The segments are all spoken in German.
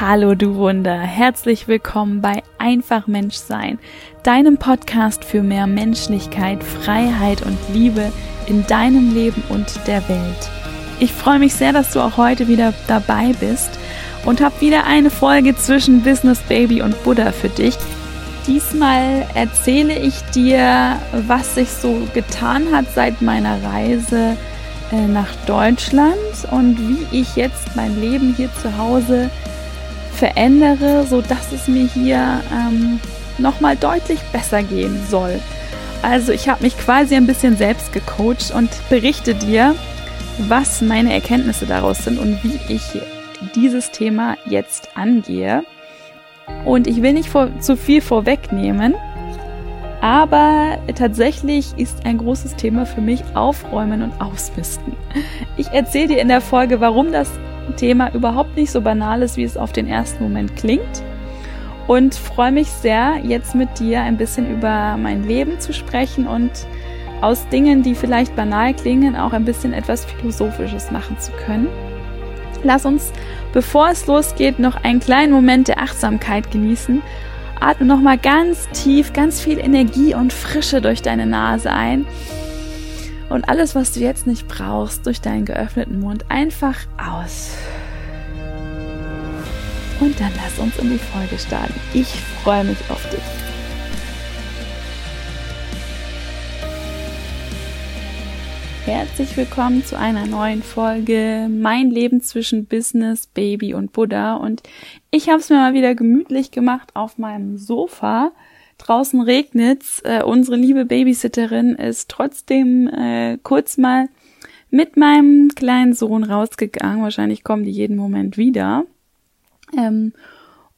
Hallo du Wunder, herzlich willkommen bei Einfach Mensch sein, deinem Podcast für mehr Menschlichkeit, Freiheit und Liebe in deinem Leben und der Welt. Ich freue mich sehr, dass du auch heute wieder dabei bist und habe wieder eine Folge zwischen Business Baby und Buddha für dich. Diesmal erzähle ich dir, was sich so getan hat seit meiner Reise äh, nach Deutschland und wie ich jetzt mein Leben hier zu Hause verändere, so dass es mir hier ähm, nochmal deutlich besser gehen soll. Also ich habe mich quasi ein bisschen selbst gecoacht und berichte dir, was meine Erkenntnisse daraus sind und wie ich dieses Thema jetzt angehe. Und ich will nicht vor, zu viel vorwegnehmen, aber tatsächlich ist ein großes Thema für mich Aufräumen und Ausmisten. Ich erzähle dir in der Folge, warum das Thema überhaupt nicht so banal ist, wie es auf den ersten Moment klingt. Und freue mich sehr, jetzt mit dir ein bisschen über mein Leben zu sprechen und aus Dingen, die vielleicht banal klingen, auch ein bisschen etwas Philosophisches machen zu können. Lass uns, bevor es losgeht, noch einen kleinen Moment der Achtsamkeit genießen. Atme nochmal ganz tief, ganz viel Energie und Frische durch deine Nase ein. Und alles, was du jetzt nicht brauchst, durch deinen geöffneten Mund einfach aus. Und dann lass uns in die Folge starten. Ich freue mich auf dich. Herzlich willkommen zu einer neuen Folge Mein Leben zwischen Business, Baby und Buddha. Und ich habe es mir mal wieder gemütlich gemacht auf meinem Sofa. Draußen regnet's. Äh, unsere liebe Babysitterin ist trotzdem äh, kurz mal mit meinem kleinen Sohn rausgegangen. Wahrscheinlich kommen die jeden Moment wieder. Ähm,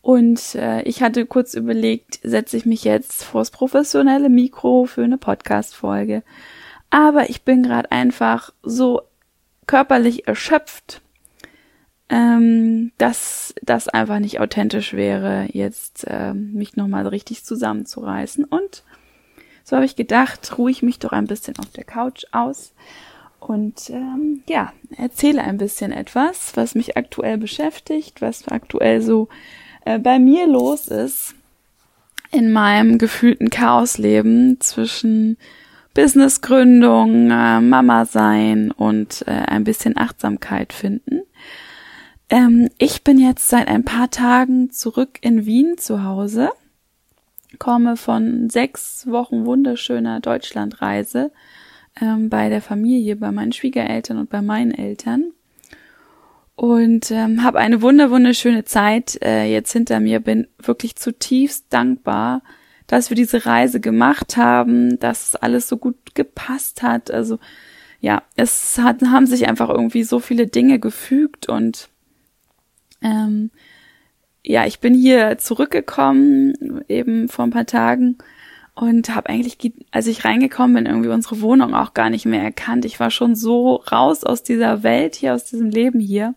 und äh, ich hatte kurz überlegt, setze ich mich jetzt vors professionelle Mikro für eine Podcast-Folge. Aber ich bin gerade einfach so körperlich erschöpft, ähm, dass das einfach nicht authentisch wäre, jetzt äh, mich nochmal richtig zusammenzureißen. Und so habe ich gedacht, ruhe ich mich doch ein bisschen auf der Couch aus und ähm, ja, erzähle ein bisschen etwas, was mich aktuell beschäftigt, was aktuell so äh, bei mir los ist in meinem gefühlten Chaosleben zwischen Businessgründung, äh, Mama sein und äh, ein bisschen Achtsamkeit finden. Ähm, ich bin jetzt seit ein paar Tagen zurück in Wien zu Hause, komme von sechs Wochen wunderschöner Deutschlandreise ähm, bei der Familie, bei meinen Schwiegereltern und bei meinen Eltern und ähm, habe eine wunder wunderschöne Zeit äh, jetzt hinter mir. Bin wirklich zutiefst dankbar dass wir diese Reise gemacht haben, dass es alles so gut gepasst hat. Also ja, es hat, haben sich einfach irgendwie so viele Dinge gefügt und ähm, ja, ich bin hier zurückgekommen, eben vor ein paar Tagen und habe eigentlich, als ich reingekommen bin, irgendwie unsere Wohnung auch gar nicht mehr erkannt. Ich war schon so raus aus dieser Welt hier, aus diesem Leben hier.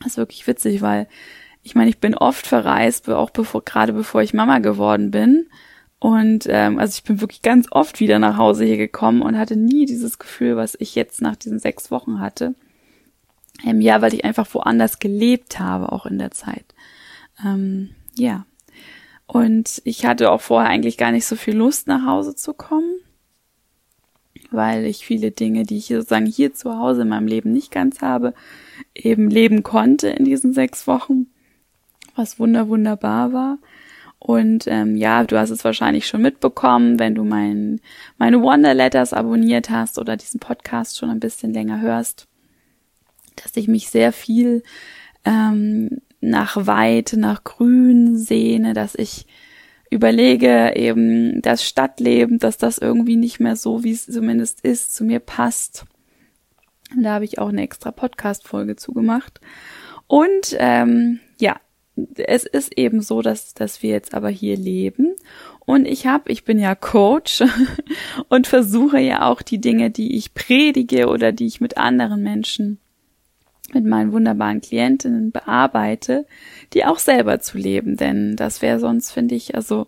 Das ist wirklich witzig, weil ich meine, ich bin oft verreist, auch bevor, gerade bevor ich Mama geworden bin. Und ähm, also ich bin wirklich ganz oft wieder nach Hause hier gekommen und hatte nie dieses Gefühl, was ich jetzt nach diesen sechs Wochen hatte. Ähm, ja, weil ich einfach woanders gelebt habe, auch in der Zeit. Ähm, ja. Und ich hatte auch vorher eigentlich gar nicht so viel Lust, nach Hause zu kommen, weil ich viele Dinge, die ich sozusagen hier zu Hause in meinem Leben nicht ganz habe, eben leben konnte in diesen sechs Wochen was wunder wunderbar war. Und ähm, ja, du hast es wahrscheinlich schon mitbekommen, wenn du mein, meine Wonder Letters abonniert hast oder diesen Podcast schon ein bisschen länger hörst, dass ich mich sehr viel ähm, nach Weite, nach Grün sehne, dass ich überlege eben das Stadtleben, dass das irgendwie nicht mehr so, wie es zumindest ist, zu mir passt. Und da habe ich auch eine extra Podcast-Folge zugemacht. Und ähm, ja, es ist eben so, dass, dass wir jetzt aber hier leben. Und ich habe, ich bin ja Coach und versuche ja auch die Dinge, die ich predige oder die ich mit anderen Menschen, mit meinen wunderbaren Klientinnen bearbeite, die auch selber zu leben. Denn das wäre sonst, finde ich, also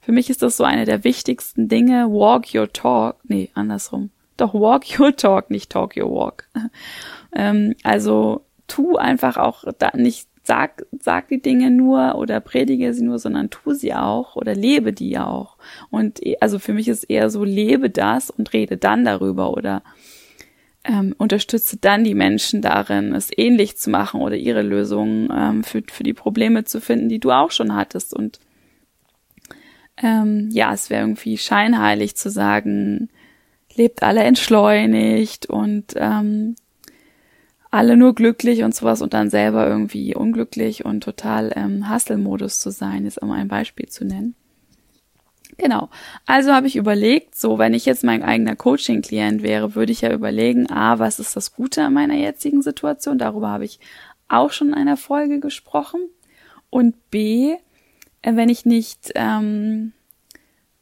für mich ist das so eine der wichtigsten Dinge. Walk your talk. Nee, andersrum. Doch walk your talk, nicht talk your walk. ähm, also tu einfach auch da nicht sag, sag die Dinge nur oder predige sie nur, sondern tu sie auch oder lebe die auch. Und also für mich ist eher so, lebe das und rede dann darüber oder ähm, unterstütze dann die Menschen darin, es ähnlich zu machen oder ihre Lösungen ähm, für, für die Probleme zu finden, die du auch schon hattest. Und ähm, ja, es wäre irgendwie scheinheilig zu sagen, lebt alle entschleunigt und ähm, alle nur glücklich und sowas und dann selber irgendwie unglücklich und total ähm, Hustle-Modus zu sein, ist um ein Beispiel zu nennen. Genau. Also habe ich überlegt, so wenn ich jetzt mein eigener Coaching-Klient wäre, würde ich ja überlegen, a, was ist das Gute an meiner jetzigen Situation? Darüber habe ich auch schon in einer Folge gesprochen. Und b, äh, wenn ich nicht ähm,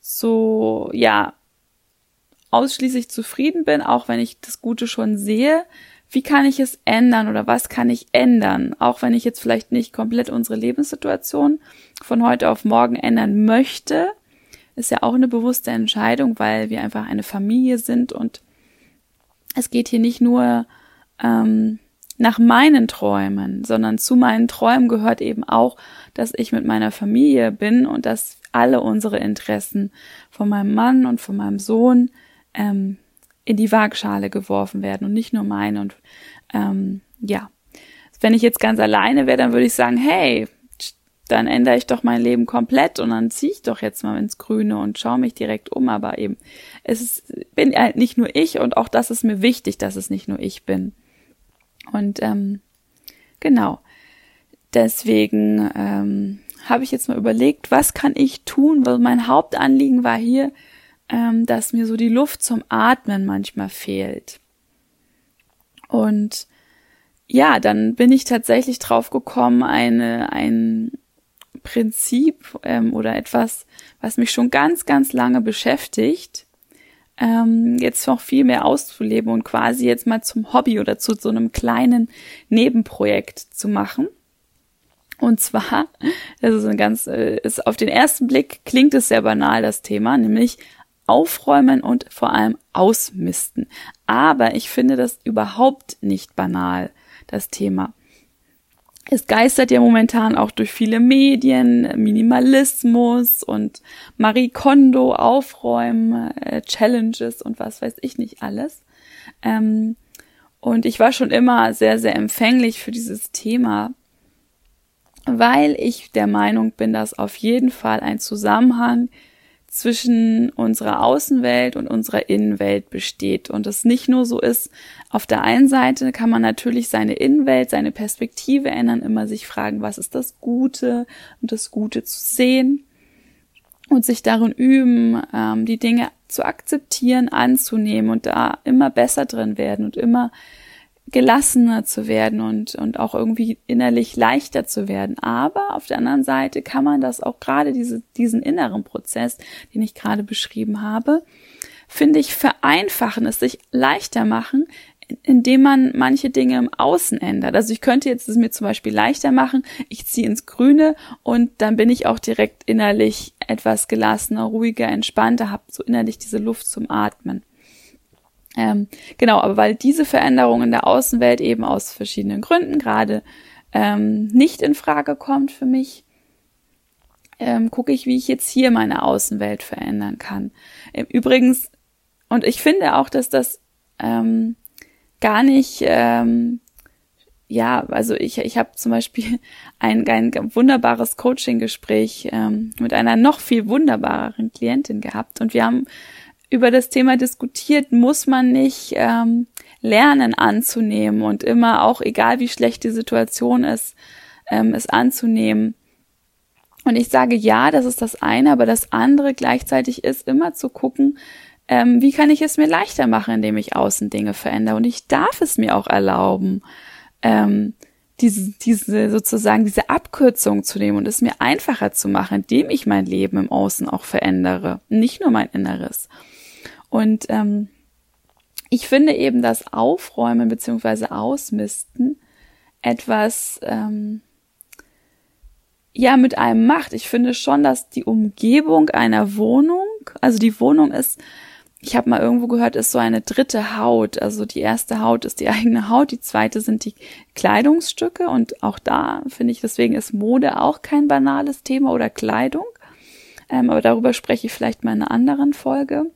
so ja ausschließlich zufrieden bin, auch wenn ich das Gute schon sehe, wie kann ich es ändern oder was kann ich ändern, auch wenn ich jetzt vielleicht nicht komplett unsere Lebenssituation von heute auf morgen ändern möchte, ist ja auch eine bewusste Entscheidung, weil wir einfach eine Familie sind und es geht hier nicht nur ähm, nach meinen Träumen, sondern zu meinen Träumen gehört eben auch, dass ich mit meiner Familie bin und dass alle unsere Interessen von meinem Mann und von meinem Sohn ähm, in die Waagschale geworfen werden und nicht nur meine. Und ähm, ja, wenn ich jetzt ganz alleine wäre, dann würde ich sagen, hey, dann ändere ich doch mein Leben komplett und dann ziehe ich doch jetzt mal ins Grüne und schaue mich direkt um. Aber eben, es ist, bin halt nicht nur ich und auch das ist mir wichtig, dass es nicht nur ich bin. Und ähm, genau, deswegen ähm, habe ich jetzt mal überlegt, was kann ich tun, weil mein Hauptanliegen war hier, ähm, dass mir so die Luft zum Atmen manchmal fehlt. Und ja, dann bin ich tatsächlich drauf gekommen, eine, ein Prinzip ähm, oder etwas, was mich schon ganz, ganz lange beschäftigt, ähm, jetzt noch viel mehr auszuleben und quasi jetzt mal zum Hobby oder zu so einem kleinen Nebenprojekt zu machen. Und zwar, das ist ein ganz, äh, ist auf den ersten Blick klingt es sehr banal, das Thema, nämlich aufräumen und vor allem ausmisten. Aber ich finde das überhaupt nicht banal, das Thema. Es geistert ja momentan auch durch viele Medien, Minimalismus und Marie Kondo, Aufräumen, äh, Challenges und was weiß ich nicht alles. Ähm, und ich war schon immer sehr, sehr empfänglich für dieses Thema, weil ich der Meinung bin, dass auf jeden Fall ein Zusammenhang zwischen unserer Außenwelt und unserer Innenwelt besteht. Und es nicht nur so ist, auf der einen Seite kann man natürlich seine Innenwelt, seine Perspektive ändern, immer sich fragen, was ist das Gute und das Gute zu sehen und sich darin üben, ähm, die Dinge zu akzeptieren, anzunehmen und da immer besser drin werden und immer gelassener zu werden und, und auch irgendwie innerlich leichter zu werden. Aber auf der anderen Seite kann man das auch gerade diese, diesen inneren Prozess, den ich gerade beschrieben habe, finde ich vereinfachen, es sich leichter machen, indem man manche Dinge im Außen ändert. Also ich könnte jetzt es mir zum Beispiel leichter machen, ich ziehe ins Grüne und dann bin ich auch direkt innerlich etwas gelassener, ruhiger, entspannter, habe so innerlich diese Luft zum Atmen. Ähm, genau, aber weil diese Veränderung in der Außenwelt eben aus verschiedenen Gründen gerade ähm, nicht in Frage kommt für mich, ähm, gucke ich, wie ich jetzt hier meine Außenwelt verändern kann. Ähm, übrigens, und ich finde auch, dass das ähm, gar nicht, ähm, ja, also ich, ich habe zum Beispiel ein, ein wunderbares Coaching-Gespräch ähm, mit einer noch viel wunderbareren Klientin gehabt und wir haben über das Thema diskutiert, muss man nicht ähm, lernen anzunehmen und immer auch, egal wie schlecht die Situation ist, ähm, es anzunehmen. Und ich sage ja, das ist das eine, aber das andere gleichzeitig ist immer zu gucken, ähm, wie kann ich es mir leichter machen, indem ich außen Dinge verändere. Und ich darf es mir auch erlauben, ähm, diese, diese sozusagen diese Abkürzung zu nehmen und es mir einfacher zu machen, indem ich mein Leben im Außen auch verändere, nicht nur mein Inneres. Und ähm, ich finde eben das Aufräumen beziehungsweise Ausmisten etwas ähm, ja mit einem macht. Ich finde schon, dass die Umgebung einer Wohnung, also die Wohnung ist ich habe mal irgendwo gehört, ist so eine dritte Haut. Also die erste Haut ist die eigene Haut, die zweite sind die Kleidungsstücke und auch da finde ich, deswegen ist Mode auch kein banales Thema oder Kleidung. Ähm, aber darüber spreche ich vielleicht mal in einer anderen Folge.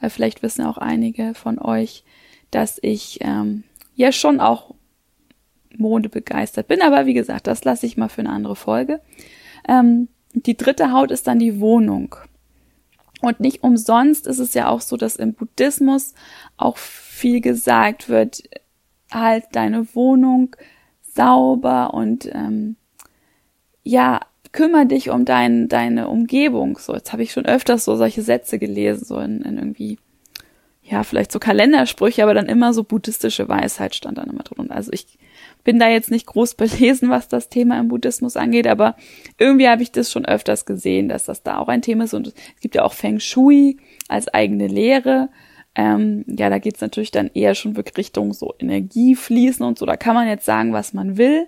Weil vielleicht wissen auch einige von euch, dass ich ähm, ja schon auch Mode begeistert bin. Aber wie gesagt, das lasse ich mal für eine andere Folge. Ähm, die dritte Haut ist dann die Wohnung. Und nicht umsonst ist es ja auch so, dass im Buddhismus auch viel gesagt wird, halt deine Wohnung sauber und ähm, ja, kümmere dich um dein, deine Umgebung. So, jetzt habe ich schon öfters so solche Sätze gelesen, so in, in irgendwie, ja, vielleicht so Kalendersprüche, aber dann immer so buddhistische Weisheit stand dann immer drin. Also ich bin da jetzt nicht groß belesen, was das Thema im Buddhismus angeht, aber irgendwie habe ich das schon öfters gesehen, dass das da auch ein Thema ist. Und es gibt ja auch Feng Shui als eigene Lehre. Ähm, ja, da geht's natürlich dann eher schon wirklich Richtung so Energie fließen und so. Da kann man jetzt sagen, was man will.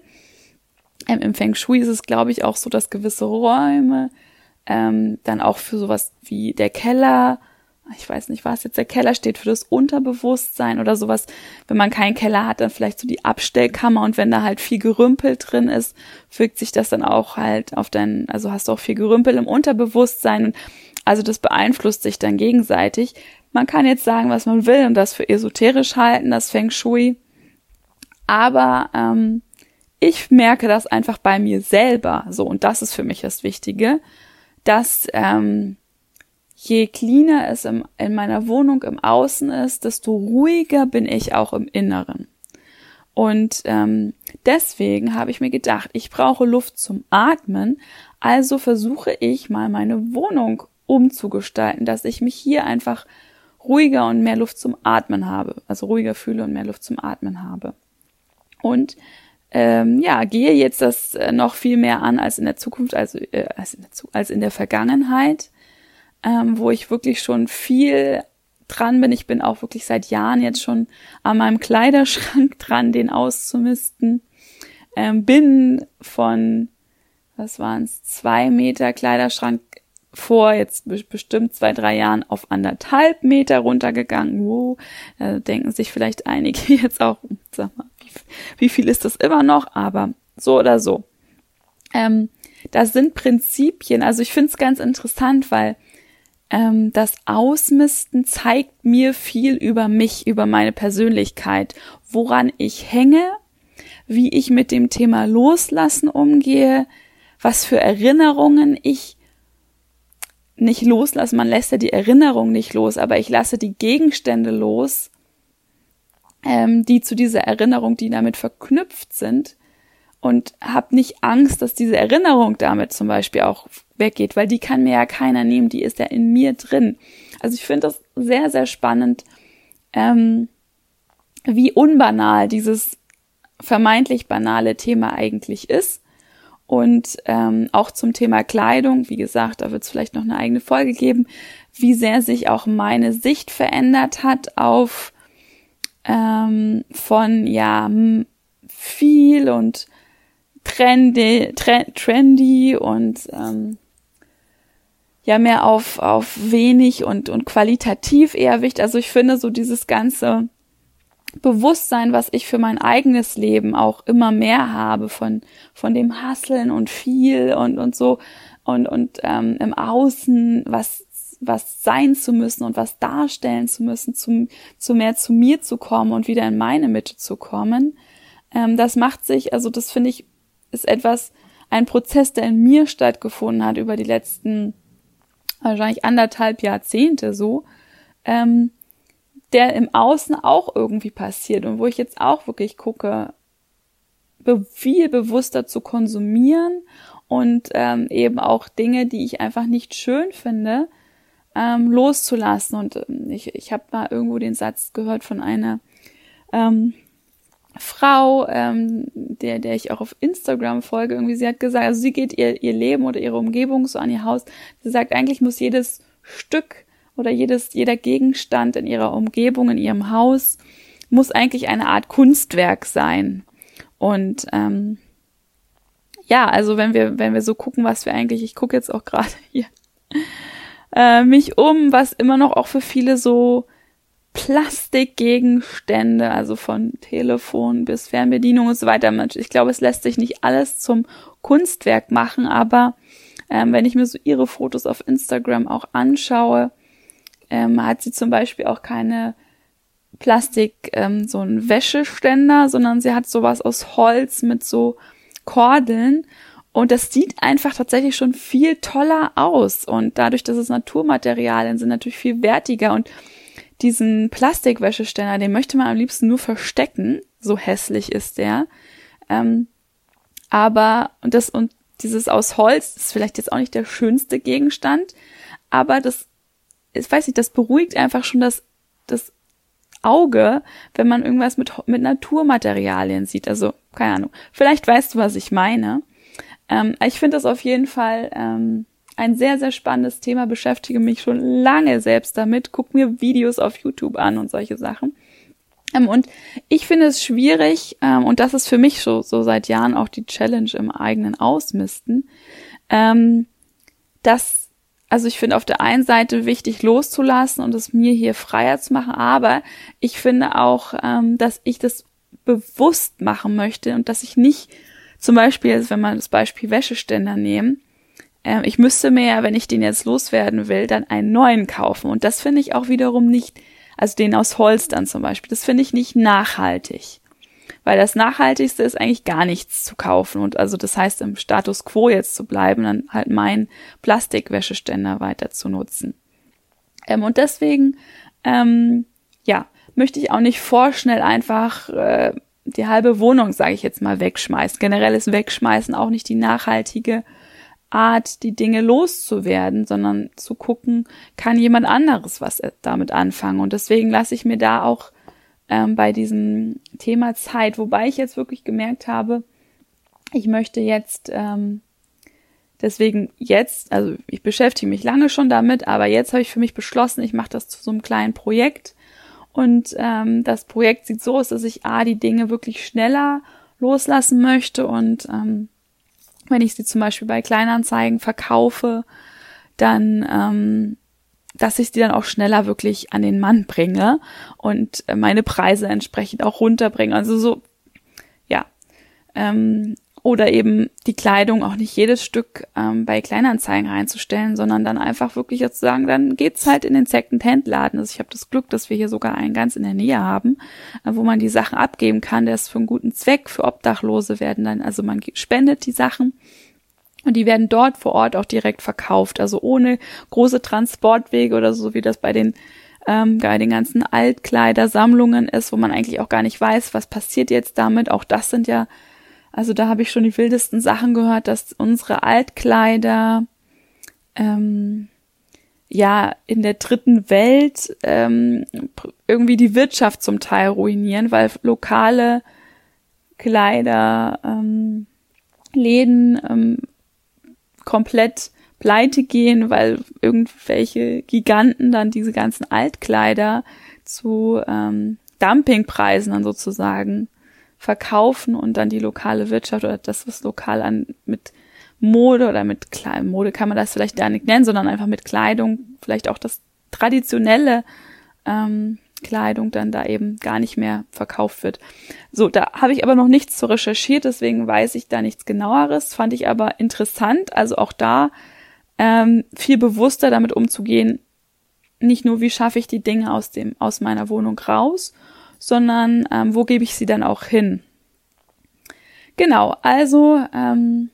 Ähm, Im Feng Shui ist es, glaube ich, auch so, dass gewisse Räume ähm, dann auch für sowas wie der Keller ich weiß nicht, was jetzt der Keller steht für das Unterbewusstsein oder sowas. Wenn man keinen Keller hat, dann vielleicht so die Abstellkammer und wenn da halt viel Gerümpel drin ist, fügt sich das dann auch halt auf dein, also hast du auch viel Gerümpel im Unterbewusstsein und also das beeinflusst sich dann gegenseitig. Man kann jetzt sagen, was man will und das für esoterisch halten, das Feng Shui. Aber ähm, ich merke das einfach bei mir selber so und das ist für mich das Wichtige, dass ähm, je cleaner es im, in meiner Wohnung im Außen ist, desto ruhiger bin ich auch im Inneren. Und ähm, deswegen habe ich mir gedacht, ich brauche Luft zum Atmen, also versuche ich mal meine Wohnung umzugestalten, dass ich mich hier einfach ruhiger und mehr Luft zum Atmen habe, also ruhiger fühle und mehr Luft zum Atmen habe. Und ähm, ja, gehe jetzt das äh, noch viel mehr an als in der Zukunft, also äh, als, in der, als in der Vergangenheit ähm, wo ich wirklich schon viel dran bin. Ich bin auch wirklich seit Jahren jetzt schon an meinem Kleiderschrank dran, den auszumisten. Ähm, bin von, was waren es, zwei Meter Kleiderschrank vor jetzt bestimmt zwei, drei Jahren auf anderthalb Meter runtergegangen. Wow, da denken sich vielleicht einige jetzt auch, sag mal, wie, viel ist das immer noch? Aber so oder so. Ähm, das sind Prinzipien. Also ich finde es ganz interessant, weil ähm, das Ausmisten zeigt mir viel über mich, über meine Persönlichkeit, woran ich hänge, wie ich mit dem Thema Loslassen umgehe, was für Erinnerungen ich nicht loslasse. Man lässt ja die Erinnerung nicht los, aber ich lasse die Gegenstände los, ähm, die zu dieser Erinnerung, die damit verknüpft sind und habe nicht Angst, dass diese Erinnerung damit zum Beispiel auch weggeht, weil die kann mir ja keiner nehmen, die ist ja in mir drin. Also ich finde das sehr, sehr spannend, ähm, wie unbanal dieses vermeintlich banale Thema eigentlich ist. Und ähm, auch zum Thema Kleidung, wie gesagt, da wird es vielleicht noch eine eigene Folge geben, wie sehr sich auch meine Sicht verändert hat auf ähm, von ja viel und trendy, trendy und ähm, ja mehr auf, auf wenig und, und qualitativ eher wichtig. Also ich finde so dieses ganze Bewusstsein, was ich für mein eigenes Leben auch immer mehr habe von, von dem Hasseln und viel und, und so und, und ähm, im Außen was, was sein zu müssen und was darstellen zu müssen, zum, zu mehr zu mir zu kommen und wieder in meine Mitte zu kommen. Ähm, das macht sich, also das finde ich, ist etwas, ein Prozess, der in mir stattgefunden hat über die letzten wahrscheinlich anderthalb Jahrzehnte so, ähm, der im Außen auch irgendwie passiert und wo ich jetzt auch wirklich gucke, be viel bewusster zu konsumieren und ähm, eben auch Dinge, die ich einfach nicht schön finde, ähm, loszulassen. Und ähm, ich, ich habe mal irgendwo den Satz gehört von einer ähm, Frau, ähm, der, der ich auch auf Instagram folge, irgendwie, sie hat gesagt, also sie geht ihr, ihr Leben oder ihre Umgebung so an ihr Haus. Sie sagt, eigentlich muss jedes Stück oder jedes, jeder Gegenstand in ihrer Umgebung, in ihrem Haus, muss eigentlich eine Art Kunstwerk sein. Und ähm, ja, also wenn wir, wenn wir so gucken, was wir eigentlich, ich gucke jetzt auch gerade hier äh, mich um, was immer noch auch für viele so Plastikgegenstände, also von Telefon bis Fernbedienung und so weiter. Ich glaube, es lässt sich nicht alles zum Kunstwerk machen, aber ähm, wenn ich mir so ihre Fotos auf Instagram auch anschaue, ähm, hat sie zum Beispiel auch keine Plastik, ähm, so ein Wäscheständer, sondern sie hat sowas aus Holz mit so Kordeln. Und das sieht einfach tatsächlich schon viel toller aus. Und dadurch, dass es Naturmaterialien sind, natürlich viel wertiger. Und diesen Plastikwäscheständer, den möchte man am liebsten nur verstecken. So hässlich ist der. Ähm, aber, und das, und dieses aus Holz ist vielleicht jetzt auch nicht der schönste Gegenstand, aber das, ich weiß nicht, das beruhigt einfach schon das, das Auge, wenn man irgendwas mit, mit Naturmaterialien sieht. Also, keine Ahnung. Vielleicht weißt du, was ich meine. Ähm, ich finde das auf jeden Fall ähm, ein sehr, sehr spannendes Thema, beschäftige mich schon lange selbst damit, guck mir Videos auf YouTube an und solche Sachen. Ähm, und ich finde es schwierig, ähm, und das ist für mich so, so seit Jahren auch die Challenge im eigenen Ausmisten, ähm, dass also ich finde auf der einen Seite wichtig loszulassen und es mir hier freier zu machen, aber ich finde auch, ähm, dass ich das bewusst machen möchte und dass ich nicht zum Beispiel, wenn man das Beispiel Wäscheständer nehmen, äh, ich müsste mir ja, wenn ich den jetzt loswerden will, dann einen neuen kaufen. Und das finde ich auch wiederum nicht, also den aus Holz dann zum Beispiel, das finde ich nicht nachhaltig. Weil das Nachhaltigste ist eigentlich gar nichts zu kaufen. Und also das heißt im Status quo jetzt zu bleiben, dann halt meinen Plastikwäscheständer weiter zu nutzen. Ähm, und deswegen, ähm, ja, möchte ich auch nicht vorschnell einfach äh, die halbe Wohnung, sage ich jetzt mal, wegschmeißen. Generell ist Wegschmeißen auch nicht die nachhaltige Art, die Dinge loszuwerden, sondern zu gucken, kann jemand anderes was damit anfangen. Und deswegen lasse ich mir da auch ähm, bei diesem Thema Zeit, wobei ich jetzt wirklich gemerkt habe, ich möchte jetzt ähm, deswegen jetzt, also ich beschäftige mich lange schon damit, aber jetzt habe ich für mich beschlossen, ich mache das zu so einem kleinen Projekt und ähm, das Projekt sieht so aus, dass ich a die Dinge wirklich schneller loslassen möchte und ähm, wenn ich sie zum Beispiel bei Kleinanzeigen verkaufe, dann ähm, dass ich die dann auch schneller wirklich an den Mann bringe und äh, meine Preise entsprechend auch runterbringe. Also so, ja. Ähm, oder eben die Kleidung auch nicht jedes Stück ähm, bei Kleinanzeigen reinzustellen, sondern dann einfach wirklich jetzt zu sagen, dann geht's halt in den Second-Hand-Laden. Also ich habe das Glück, dass wir hier sogar einen ganz in der Nähe haben, äh, wo man die Sachen abgeben kann. Der ist für einen guten Zweck, für Obdachlose werden dann, also man spendet die Sachen und die werden dort vor Ort auch direkt verkauft, also ohne große Transportwege oder so, wie das bei den ähm, bei den ganzen Altkleidersammlungen ist, wo man eigentlich auch gar nicht weiß, was passiert jetzt damit. Auch das sind ja, also da habe ich schon die wildesten Sachen gehört, dass unsere Altkleider ähm, ja in der dritten Welt ähm, irgendwie die Wirtschaft zum Teil ruinieren, weil lokale Kleider ähm, Läden ähm, komplett pleite gehen, weil irgendwelche Giganten dann diese ganzen Altkleider zu ähm, Dumpingpreisen dann sozusagen verkaufen und dann die lokale Wirtschaft oder das, was lokal an mit Mode oder mit Kleidung, Mode kann man das vielleicht gar nicht nennen, sondern einfach mit Kleidung, vielleicht auch das traditionelle ähm, Kleidung dann da eben gar nicht mehr verkauft wird. So, da habe ich aber noch nichts zu recherchiert, deswegen weiß ich da nichts genaueres. Fand ich aber interessant, also auch da ähm, viel bewusster damit umzugehen. Nicht nur, wie schaffe ich die Dinge aus dem aus meiner Wohnung raus, sondern ähm, wo gebe ich sie dann auch hin. Genau, also ähm,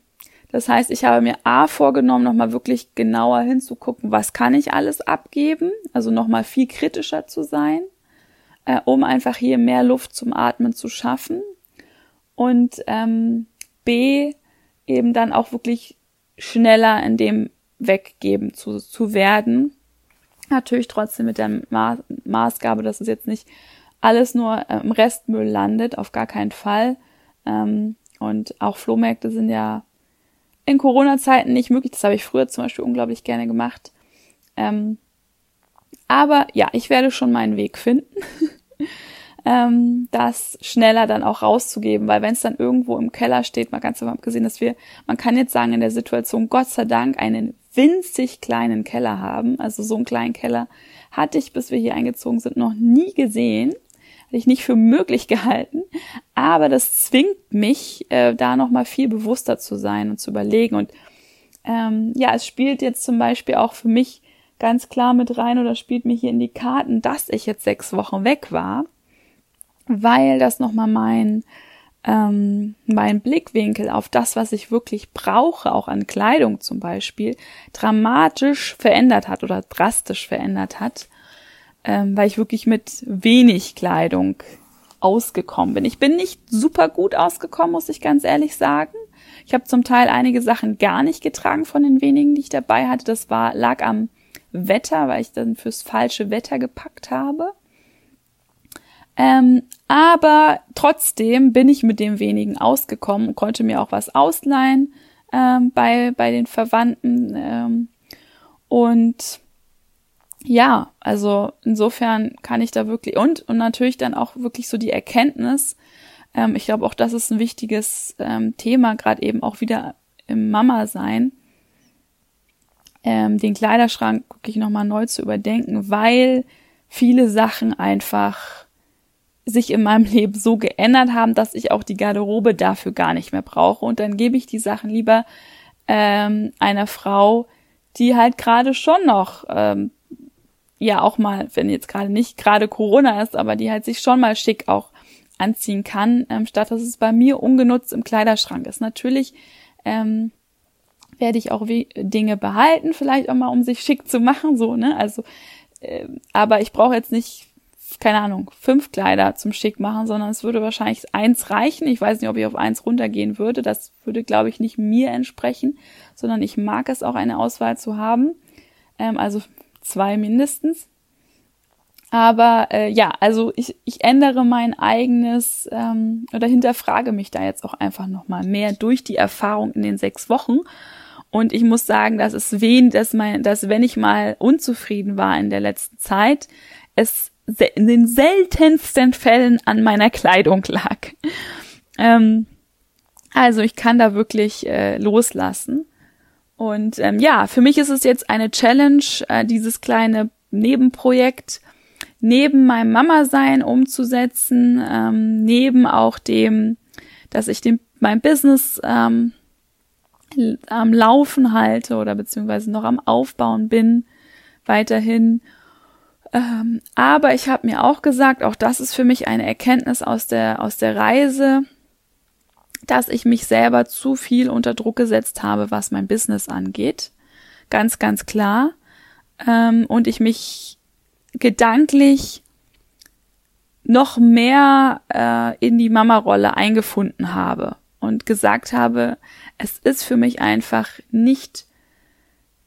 das heißt, ich habe mir A vorgenommen, nochmal wirklich genauer hinzugucken, was kann ich alles abgeben, also nochmal viel kritischer zu sein äh, um einfach hier mehr Luft zum Atmen zu schaffen. Und ähm, B, eben dann auch wirklich schneller in dem Weggeben zu, zu werden. Natürlich trotzdem mit der Ma Maßgabe, dass es jetzt nicht alles nur im Restmüll landet, auf gar keinen Fall. Ähm, und auch Flohmärkte sind ja in Corona-Zeiten nicht möglich. Das habe ich früher zum Beispiel unglaublich gerne gemacht. Ähm, aber ja, ich werde schon meinen Weg finden, ähm, das schneller dann auch rauszugeben, weil wenn es dann irgendwo im Keller steht, mal ganz davon abgesehen, dass wir, man kann jetzt sagen, in der Situation Gott sei Dank einen winzig kleinen Keller haben. Also so einen kleinen Keller hatte ich, bis wir hier eingezogen sind, noch nie gesehen. Hatte ich nicht für möglich gehalten. Aber das zwingt mich, äh, da nochmal viel bewusster zu sein und zu überlegen. Und ähm, ja, es spielt jetzt zum Beispiel auch für mich ganz klar mit rein oder spielt mir hier in die Karten, dass ich jetzt sechs Wochen weg war, weil das nochmal mein ähm, mein Blickwinkel auf das, was ich wirklich brauche, auch an Kleidung zum Beispiel, dramatisch verändert hat oder drastisch verändert hat, ähm, weil ich wirklich mit wenig Kleidung ausgekommen bin. Ich bin nicht super gut ausgekommen, muss ich ganz ehrlich sagen. Ich habe zum Teil einige Sachen gar nicht getragen von den wenigen, die ich dabei hatte. Das war lag am Wetter, weil ich dann fürs falsche Wetter gepackt habe. Ähm, aber trotzdem bin ich mit dem wenigen ausgekommen und konnte mir auch was ausleihen ähm, bei, bei den Verwandten. Ähm, und ja, also insofern kann ich da wirklich und und natürlich dann auch wirklich so die Erkenntnis. Ähm, ich glaube auch das ist ein wichtiges ähm, Thema, gerade eben auch wieder im Mama sein, ähm, den Kleiderschrank wirklich nochmal neu zu überdenken, weil viele Sachen einfach sich in meinem Leben so geändert haben, dass ich auch die Garderobe dafür gar nicht mehr brauche. Und dann gebe ich die Sachen lieber ähm, einer Frau, die halt gerade schon noch, ähm, ja auch mal, wenn jetzt gerade nicht gerade Corona ist, aber die halt sich schon mal schick auch anziehen kann, ähm, statt dass es bei mir ungenutzt im Kleiderschrank ist. Natürlich ähm, werde ich auch Dinge behalten, vielleicht auch mal, um sich schick zu machen, so, ne? Also, äh, aber ich brauche jetzt nicht keine Ahnung, fünf Kleider zum Schick machen, sondern es würde wahrscheinlich eins reichen. Ich weiß nicht, ob ich auf eins runtergehen würde. Das würde, glaube ich, nicht mir entsprechen, sondern ich mag es auch, eine Auswahl zu haben. Ähm, also zwei mindestens. Aber äh, ja, also ich, ich ändere mein eigenes ähm, oder hinterfrage mich da jetzt auch einfach nochmal mehr durch die Erfahrung in den sechs Wochen. Und ich muss sagen, dass es wen, dass mein, dass wenn ich mal unzufrieden war in der letzten Zeit, es in den seltensten Fällen an meiner Kleidung lag. Ähm, also ich kann da wirklich äh, loslassen. Und ähm, ja, für mich ist es jetzt eine Challenge, äh, dieses kleine Nebenprojekt neben meinem Mama-Sein umzusetzen, ähm, neben auch dem, dass ich dem, mein Business ähm, am Laufen halte oder beziehungsweise noch am Aufbauen bin, weiterhin. Ähm, aber ich habe mir auch gesagt, auch das ist für mich eine Erkenntnis aus der, aus der Reise, dass ich mich selber zu viel unter Druck gesetzt habe, was mein Business angeht. Ganz, ganz klar. Ähm, und ich mich gedanklich noch mehr äh, in die Mama-Rolle eingefunden habe und gesagt habe, es ist für mich einfach nicht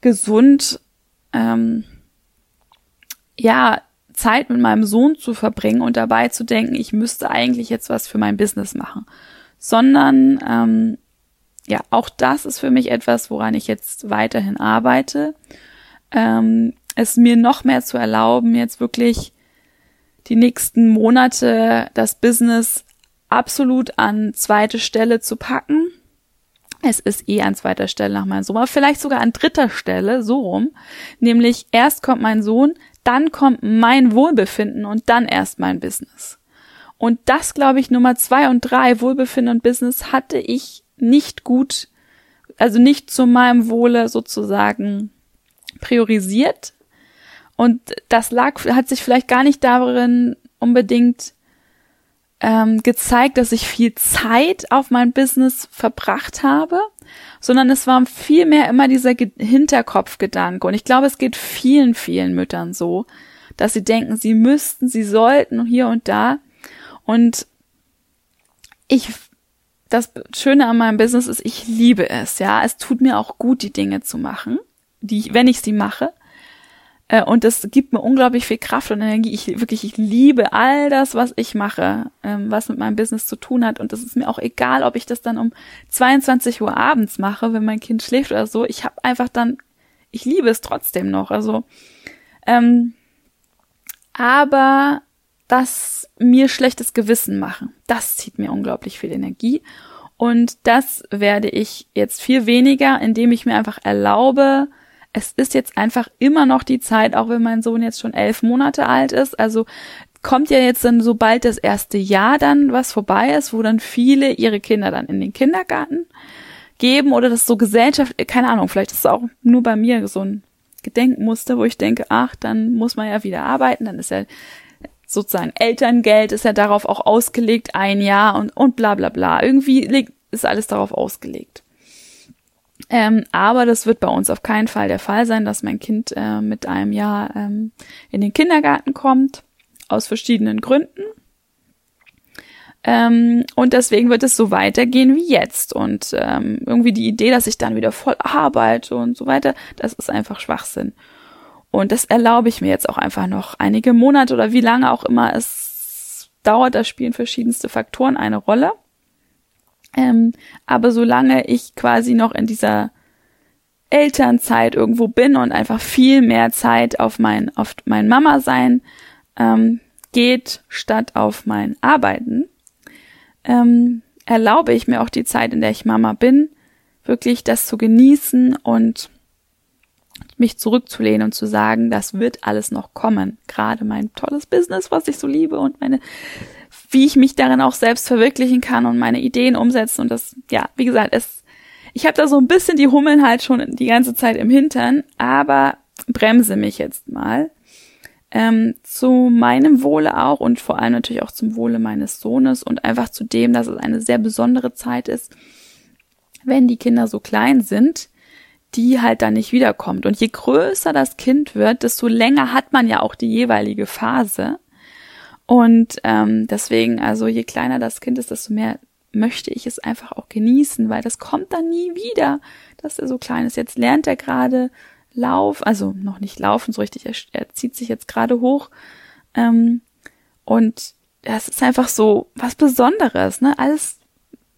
gesund, ähm, ja, Zeit mit meinem Sohn zu verbringen und dabei zu denken, ich müsste eigentlich jetzt was für mein Business machen, sondern ähm, ja, auch das ist für mich etwas, woran ich jetzt weiterhin arbeite, ähm, es mir noch mehr zu erlauben, jetzt wirklich die nächsten Monate das Business absolut an zweite Stelle zu packen. Es ist eh an zweiter Stelle nach meinem Sohn, aber vielleicht sogar an dritter Stelle, so rum. Nämlich erst kommt mein Sohn, dann kommt mein Wohlbefinden und dann erst mein Business. Und das, glaube ich, Nummer zwei und drei, Wohlbefinden und Business, hatte ich nicht gut, also nicht zu meinem Wohle sozusagen priorisiert. Und das lag, hat sich vielleicht gar nicht darin unbedingt ähm, gezeigt, dass ich viel Zeit auf mein Business verbracht habe, sondern es war viel mehr immer dieser Ge Hinterkopfgedanke. Und ich glaube, es geht vielen, vielen Müttern so, dass sie denken, sie müssten, sie sollten hier und da. Und ich, das Schöne an meinem Business ist, ich liebe es, ja. Es tut mir auch gut, die Dinge zu machen, die, wenn ich sie mache. Äh, und das gibt mir unglaublich viel Kraft und Energie. Ich wirklich, ich liebe all das, was ich mache, ähm, was mit meinem Business zu tun hat. Und das ist mir auch egal, ob ich das dann um 22 Uhr abends mache, wenn mein Kind schläft oder so. Ich habe einfach dann, ich liebe es trotzdem noch. Also, ähm, aber das mir schlechtes Gewissen machen, das zieht mir unglaublich viel Energie. Und das werde ich jetzt viel weniger, indem ich mir einfach erlaube, es ist jetzt einfach immer noch die Zeit, auch wenn mein Sohn jetzt schon elf Monate alt ist. Also kommt ja jetzt dann sobald das erste Jahr dann was vorbei ist, wo dann viele ihre Kinder dann in den Kindergarten geben oder das so Gesellschaft, keine Ahnung, vielleicht ist es auch nur bei mir so ein Gedenkmuster, wo ich denke, ach, dann muss man ja wieder arbeiten, dann ist ja sozusagen Elterngeld ist ja darauf auch ausgelegt, ein Jahr und, und bla bla bla. Irgendwie ist alles darauf ausgelegt. Ähm, aber das wird bei uns auf keinen Fall der Fall sein, dass mein Kind äh, mit einem Jahr ähm, in den Kindergarten kommt, aus verschiedenen Gründen. Ähm, und deswegen wird es so weitergehen wie jetzt. Und ähm, irgendwie die Idee, dass ich dann wieder voll arbeite und so weiter, das ist einfach Schwachsinn. Und das erlaube ich mir jetzt auch einfach noch einige Monate oder wie lange auch immer es dauert, da spielen verschiedenste Faktoren eine Rolle. Ähm, aber solange ich quasi noch in dieser Elternzeit irgendwo bin und einfach viel mehr Zeit auf mein, auf mein Mama sein ähm, geht, statt auf mein Arbeiten, ähm, erlaube ich mir auch die Zeit, in der ich Mama bin, wirklich das zu genießen und mich zurückzulehnen und zu sagen, das wird alles noch kommen. Gerade mein tolles Business, was ich so liebe und meine, wie ich mich darin auch selbst verwirklichen kann und meine Ideen umsetzen und das, ja, wie gesagt, es, ich habe da so ein bisschen die Hummeln halt schon die ganze Zeit im Hintern, aber bremse mich jetzt mal. Ähm, zu meinem Wohle auch und vor allem natürlich auch zum Wohle meines Sohnes und einfach zu dem, dass es eine sehr besondere Zeit ist, wenn die Kinder so klein sind, die halt dann nicht wiederkommt. Und je größer das Kind wird, desto länger hat man ja auch die jeweilige Phase. Und ähm, deswegen, also je kleiner das Kind ist, desto mehr möchte ich es einfach auch genießen, weil das kommt dann nie wieder, dass er so klein ist. Jetzt lernt er gerade Lauf, also noch nicht laufen so richtig, er, er zieht sich jetzt gerade hoch. Ähm, und das ist einfach so was Besonderes, ne? Alles,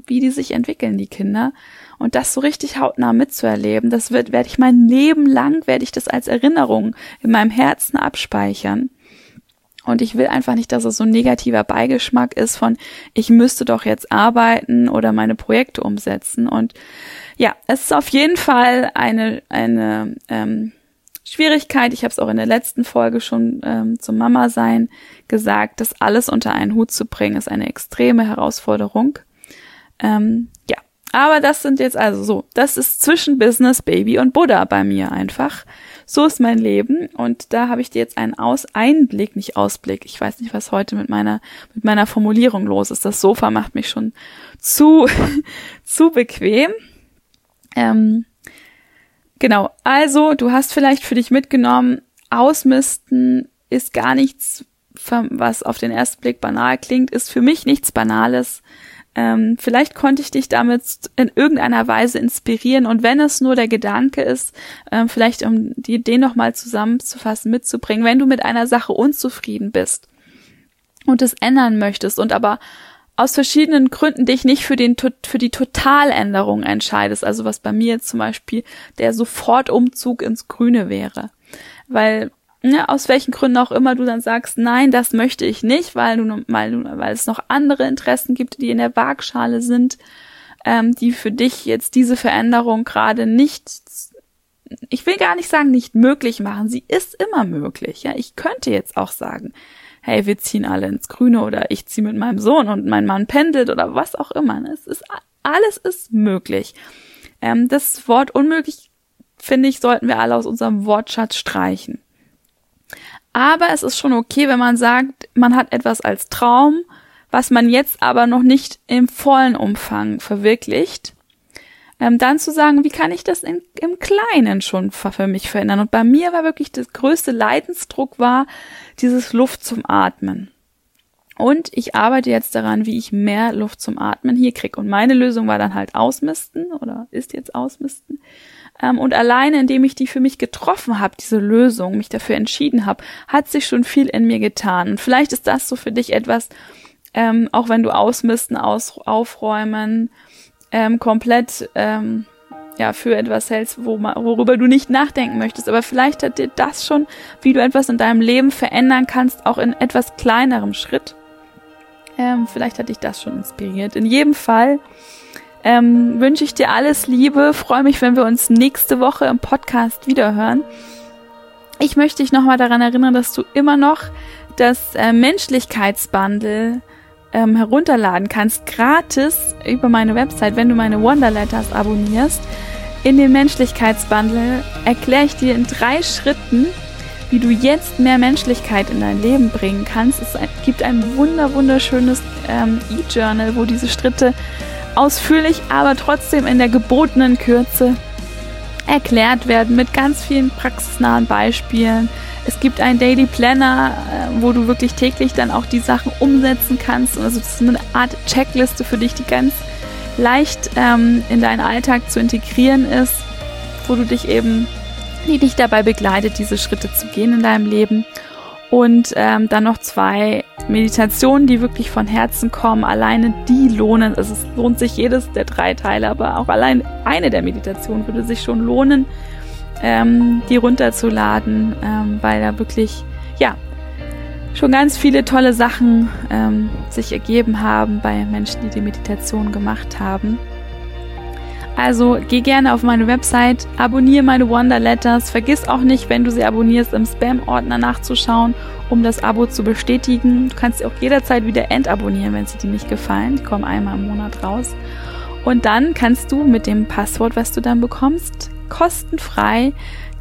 wie die sich entwickeln, die Kinder. Und das so richtig hautnah mitzuerleben, das wird, werde ich mein Leben lang, werde ich das als Erinnerung in meinem Herzen abspeichern. Und ich will einfach nicht, dass es so ein negativer Beigeschmack ist von, ich müsste doch jetzt arbeiten oder meine Projekte umsetzen. Und ja, es ist auf jeden Fall eine, eine ähm, Schwierigkeit. Ich habe es auch in der letzten Folge schon ähm, zum Mama sein gesagt, das alles unter einen Hut zu bringen, ist eine extreme Herausforderung. Ähm, ja, aber das sind jetzt also so, das ist zwischen Business, Baby und Buddha bei mir einfach. So ist mein Leben und da habe ich dir jetzt einen Aus Einblick, nicht Ausblick. Ich weiß nicht, was heute mit meiner mit meiner Formulierung los ist. Das Sofa macht mich schon zu zu bequem. Ähm, genau. Also du hast vielleicht für dich mitgenommen, Ausmisten ist gar nichts, was auf den ersten Blick banal klingt, ist für mich nichts Banales. Ähm, vielleicht konnte ich dich damit in irgendeiner Weise inspirieren. Und wenn es nur der Gedanke ist, ähm, vielleicht um die Idee nochmal zusammenzufassen, mitzubringen, wenn du mit einer Sache unzufrieden bist und es ändern möchtest und aber aus verschiedenen Gründen dich nicht für den für die Totaländerung entscheidest, also was bei mir zum Beispiel der Sofortumzug ins Grüne wäre, weil ne, aus welchen Gründen auch immer du dann sagst, nein, das möchte ich nicht, weil du, weil, weil es noch andere Interessen gibt, die in der Waagschale sind, ähm, die für dich jetzt diese Veränderung gerade nicht, ich will gar nicht sagen, nicht möglich machen. Sie ist immer möglich. Ja, ich könnte jetzt auch sagen, hey, wir ziehen alle ins Grüne oder ich ziehe mit meinem Sohn und mein Mann pendelt oder was auch immer. Ne? Es ist alles ist möglich. Ähm, das Wort unmöglich finde ich sollten wir alle aus unserem Wortschatz streichen. Aber es ist schon okay, wenn man sagt, man hat etwas als Traum, was man jetzt aber noch nicht im vollen Umfang verwirklicht. Ähm, dann zu sagen, wie kann ich das in, im Kleinen schon für mich verändern? Und bei mir war wirklich das größte Leidensdruck war dieses Luft zum Atmen. Und ich arbeite jetzt daran, wie ich mehr Luft zum Atmen hier kriege. Und meine Lösung war dann halt ausmisten oder ist jetzt ausmisten. Ähm, und alleine, indem ich die für mich getroffen habe, diese Lösung, mich dafür entschieden habe, hat sich schon viel in mir getan. Und vielleicht ist das so für dich etwas, ähm, auch wenn du ausmisten, aus, aufräumen, ähm, komplett ähm, ja für etwas hältst, wo, worüber du nicht nachdenken möchtest. Aber vielleicht hat dir das schon, wie du etwas in deinem Leben verändern kannst, auch in etwas kleinerem Schritt. Ähm, vielleicht hat dich das schon inspiriert. In jedem Fall ähm, wünsche ich dir alles Liebe. Freue mich, wenn wir uns nächste Woche im Podcast wiederhören. Ich möchte dich nochmal daran erinnern, dass du immer noch das äh, Menschlichkeitsbundle ähm, herunterladen kannst, gratis über meine Website, wenn du meine Wonderletters abonnierst. In dem Menschlichkeitsbundle erkläre ich dir in drei Schritten, wie du jetzt mehr Menschlichkeit in dein Leben bringen kannst. Es gibt ein wunder wunderschönes ähm, E-Journal, wo diese Schritte ausführlich, aber trotzdem in der gebotenen Kürze erklärt werden mit ganz vielen praxisnahen Beispielen. Es gibt einen Daily Planner, äh, wo du wirklich täglich dann auch die Sachen umsetzen kannst. Also das ist eine Art Checkliste für dich, die ganz leicht ähm, in deinen Alltag zu integrieren ist, wo du dich eben, die dich dabei begleitet, diese Schritte zu gehen in deinem Leben. Und ähm, dann noch zwei Meditationen, die wirklich von Herzen kommen. Alleine die lohnen. Also es lohnt sich jedes der drei Teile, aber auch allein eine der Meditationen würde sich schon lohnen, ähm, die runterzuladen, ähm, weil da wirklich, ja, schon ganz viele tolle Sachen ähm, sich ergeben haben bei Menschen, die die Meditation gemacht haben. Also geh gerne auf meine Website, abonniere meine Wonder Letters. Vergiss auch nicht, wenn du sie abonnierst, im Spam-Ordner nachzuschauen, um das Abo zu bestätigen. Du kannst sie auch jederzeit wieder entabonnieren, wenn sie dir nicht gefallen. Die kommen einmal im Monat raus. Und dann kannst du mit dem Passwort, was du dann bekommst, kostenfrei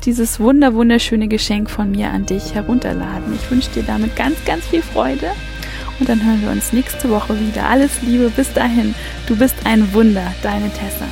dieses wunder wunderschöne Geschenk von mir an dich herunterladen. Ich wünsche dir damit ganz, ganz viel Freude und dann hören wir uns nächste Woche wieder. Alles Liebe, bis dahin. Du bist ein Wunder, deine Tessa.